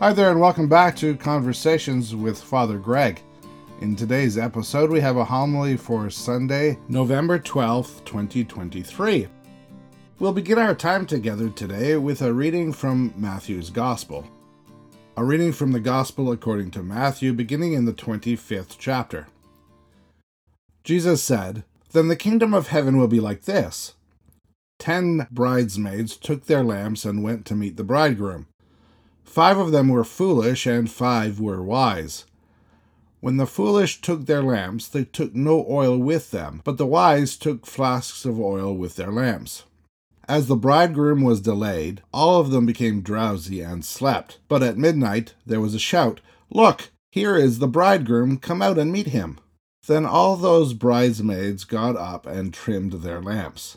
Hi there, and welcome back to Conversations with Father Greg. In today's episode, we have a homily for Sunday, November 12th, 2023. We'll begin our time together today with a reading from Matthew's Gospel. A reading from the Gospel according to Matthew, beginning in the 25th chapter. Jesus said, Then the kingdom of heaven will be like this. Ten bridesmaids took their lamps and went to meet the bridegroom. Five of them were foolish, and five were wise. When the foolish took their lamps, they took no oil with them, but the wise took flasks of oil with their lamps. As the bridegroom was delayed, all of them became drowsy and slept. But at midnight there was a shout Look, here is the bridegroom, come out and meet him. Then all those bridesmaids got up and trimmed their lamps.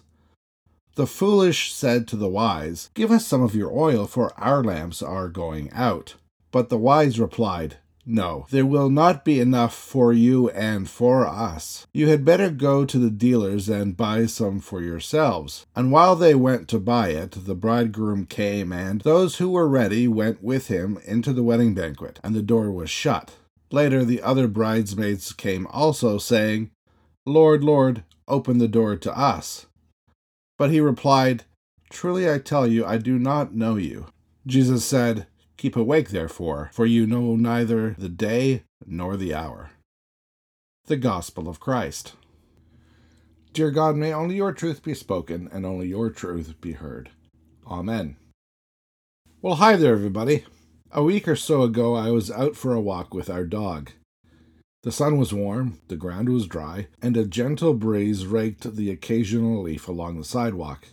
The foolish said to the wise, Give us some of your oil, for our lamps are going out. But the wise replied, No, there will not be enough for you and for us. You had better go to the dealers and buy some for yourselves. And while they went to buy it, the bridegroom came, and those who were ready went with him into the wedding banquet, and the door was shut. Later the other bridesmaids came also, saying, Lord, Lord, open the door to us. But he replied, Truly I tell you, I do not know you. Jesus said, Keep awake, therefore, for you know neither the day nor the hour. The Gospel of Christ. Dear God, may only your truth be spoken and only your truth be heard. Amen. Well, hi there, everybody. A week or so ago, I was out for a walk with our dog. The sun was warm, the ground was dry, and a gentle breeze raked the occasional leaf along the sidewalk.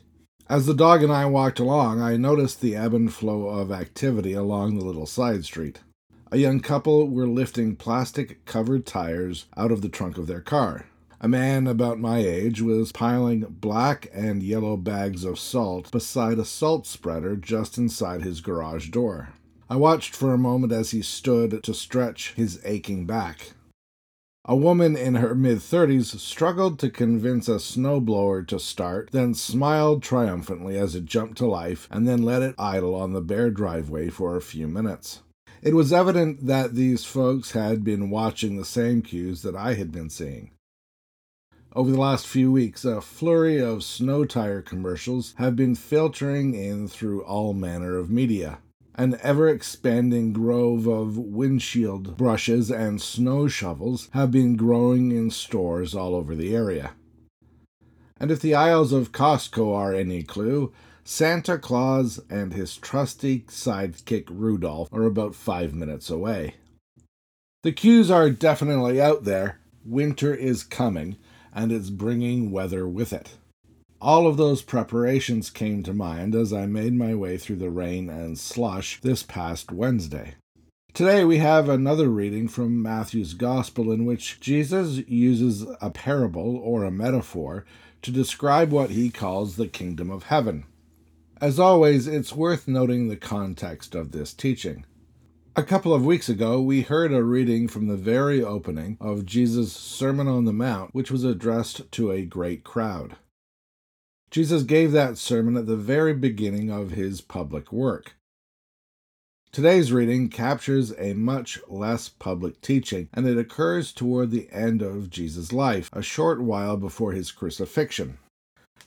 As the dog and I walked along, I noticed the ebb and flow of activity along the little side street. A young couple were lifting plastic covered tires out of the trunk of their car. A man about my age was piling black and yellow bags of salt beside a salt spreader just inside his garage door. I watched for a moment as he stood to stretch his aching back. A woman in her mid 30s struggled to convince a snowblower to start, then smiled triumphantly as it jumped to life, and then let it idle on the bare driveway for a few minutes. It was evident that these folks had been watching the same cues that I had been seeing. Over the last few weeks, a flurry of snow tire commercials have been filtering in through all manner of media. An ever expanding grove of windshield brushes and snow shovels have been growing in stores all over the area. And if the aisles of Costco are any clue, Santa Claus and his trusty sidekick Rudolph are about five minutes away. The cues are definitely out there. Winter is coming, and it's bringing weather with it. All of those preparations came to mind as I made my way through the rain and slush this past Wednesday. Today we have another reading from Matthew's Gospel in which Jesus uses a parable or a metaphor to describe what he calls the kingdom of heaven. As always, it's worth noting the context of this teaching. A couple of weeks ago, we heard a reading from the very opening of Jesus' Sermon on the Mount, which was addressed to a great crowd. Jesus gave that sermon at the very beginning of his public work. Today's reading captures a much less public teaching, and it occurs toward the end of Jesus' life, a short while before his crucifixion.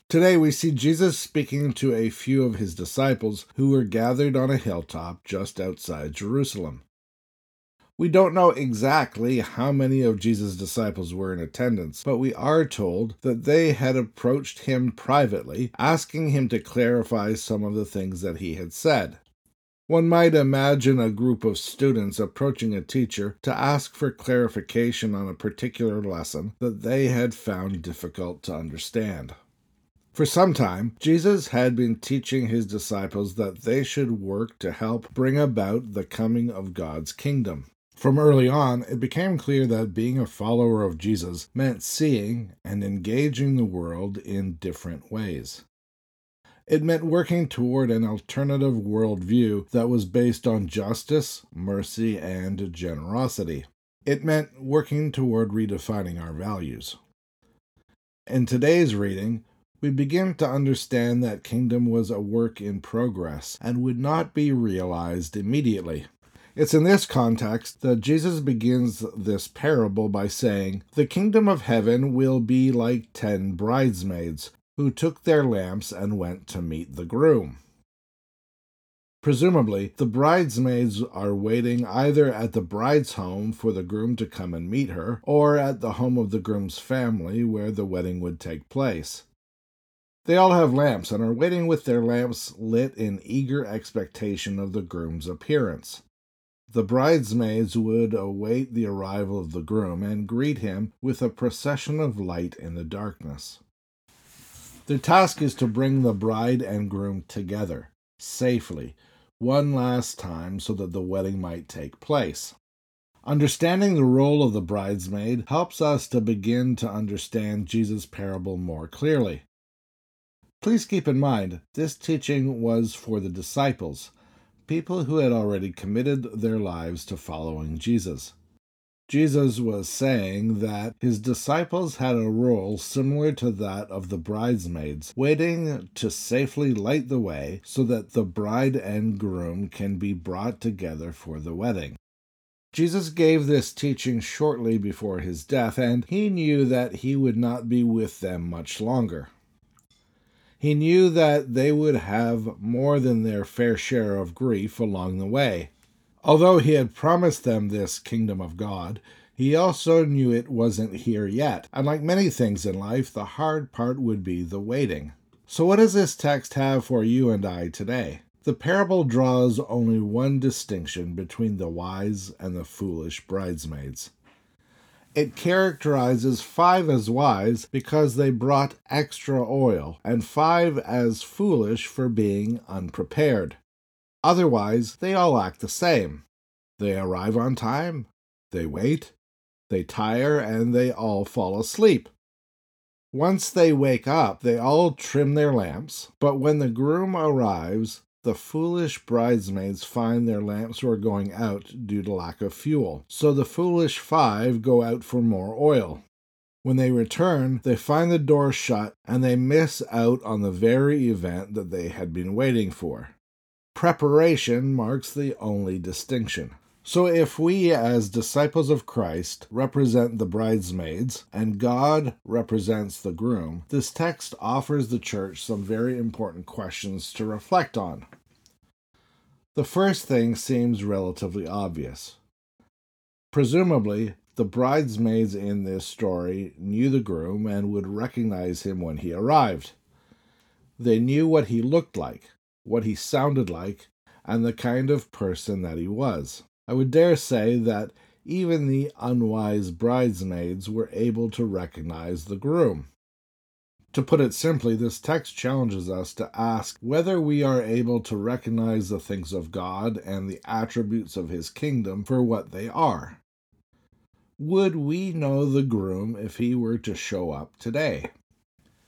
Today we see Jesus speaking to a few of his disciples who were gathered on a hilltop just outside Jerusalem. We don't know exactly how many of Jesus' disciples were in attendance, but we are told that they had approached him privately, asking him to clarify some of the things that he had said. One might imagine a group of students approaching a teacher to ask for clarification on a particular lesson that they had found difficult to understand. For some time, Jesus had been teaching his disciples that they should work to help bring about the coming of God's kingdom. From early on, it became clear that being a follower of Jesus meant seeing and engaging the world in different ways. It meant working toward an alternative worldview that was based on justice, mercy, and generosity. It meant working toward redefining our values. In today's reading, we begin to understand that kingdom was a work in progress and would not be realized immediately. It's in this context that Jesus begins this parable by saying, The kingdom of heaven will be like ten bridesmaids who took their lamps and went to meet the groom. Presumably, the bridesmaids are waiting either at the bride's home for the groom to come and meet her, or at the home of the groom's family where the wedding would take place. They all have lamps and are waiting with their lamps lit in eager expectation of the groom's appearance. The bridesmaids would await the arrival of the groom and greet him with a procession of light in the darkness. Their task is to bring the bride and groom together, safely, one last time so that the wedding might take place. Understanding the role of the bridesmaid helps us to begin to understand Jesus' parable more clearly. Please keep in mind, this teaching was for the disciples, people who had already committed their lives to following Jesus. Jesus was saying that his disciples had a role similar to that of the bridesmaids, waiting to safely light the way so that the bride and groom can be brought together for the wedding. Jesus gave this teaching shortly before his death, and he knew that he would not be with them much longer. He knew that they would have more than their fair share of grief along the way. Although he had promised them this kingdom of God, he also knew it wasn't here yet, and like many things in life, the hard part would be the waiting. So, what does this text have for you and I today? The parable draws only one distinction between the wise and the foolish bridesmaids. It characterizes five as wise because they brought extra oil, and five as foolish for being unprepared. Otherwise, they all act the same. They arrive on time, they wait, they tire, and they all fall asleep. Once they wake up, they all trim their lamps, but when the groom arrives, the foolish bridesmaids find their lamps are going out due to lack of fuel. So the foolish five go out for more oil. When they return, they find the door shut and they miss out on the very event that they had been waiting for. Preparation marks the only distinction. So, if we, as disciples of Christ, represent the bridesmaids and God represents the groom, this text offers the church some very important questions to reflect on. The first thing seems relatively obvious. Presumably, the bridesmaids in this story knew the groom and would recognize him when he arrived. They knew what he looked like, what he sounded like, and the kind of person that he was. I would dare say that even the unwise bridesmaids were able to recognize the groom. To put it simply, this text challenges us to ask whether we are able to recognize the things of God and the attributes of His kingdom for what they are. Would we know the groom if he were to show up today?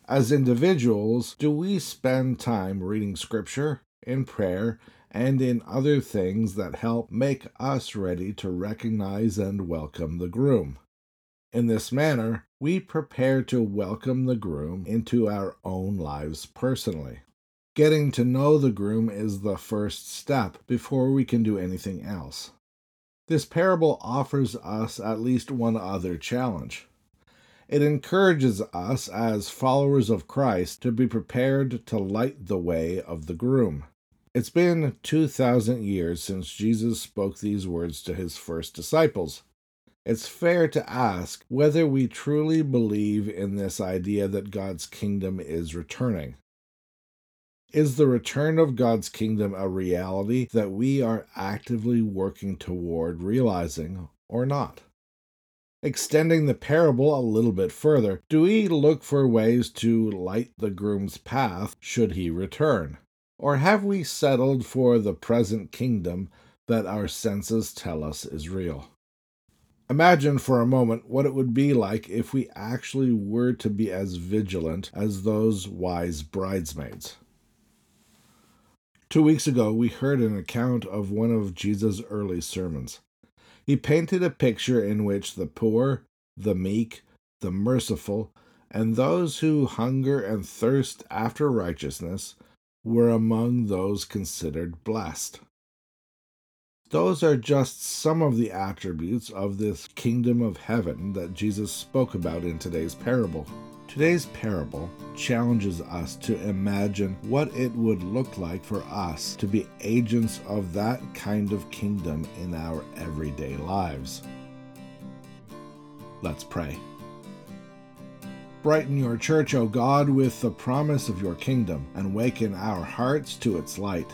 As individuals, do we spend time reading Scripture, in prayer, and in other things that help make us ready to recognize and welcome the groom. In this manner, we prepare to welcome the groom into our own lives personally. Getting to know the groom is the first step before we can do anything else. This parable offers us at least one other challenge. It encourages us as followers of Christ to be prepared to light the way of the groom. It's been 2,000 years since Jesus spoke these words to his first disciples. It's fair to ask whether we truly believe in this idea that God's kingdom is returning. Is the return of God's kingdom a reality that we are actively working toward realizing or not? Extending the parable a little bit further, do we look for ways to light the groom's path should he return? Or have we settled for the present kingdom that our senses tell us is real? Imagine for a moment what it would be like if we actually were to be as vigilant as those wise bridesmaids. Two weeks ago, we heard an account of one of Jesus' early sermons. He painted a picture in which the poor, the meek, the merciful, and those who hunger and thirst after righteousness were among those considered blessed. Those are just some of the attributes of this kingdom of heaven that Jesus spoke about in today's parable. Today's parable challenges us to imagine what it would look like for us to be agents of that kind of kingdom in our everyday lives. Let's pray. Brighten your church, O God, with the promise of your kingdom, and waken our hearts to its light.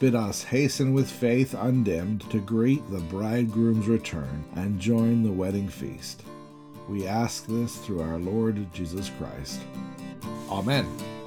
Bid us hasten with faith undimmed to greet the bridegroom's return and join the wedding feast. We ask this through our Lord Jesus Christ. Amen.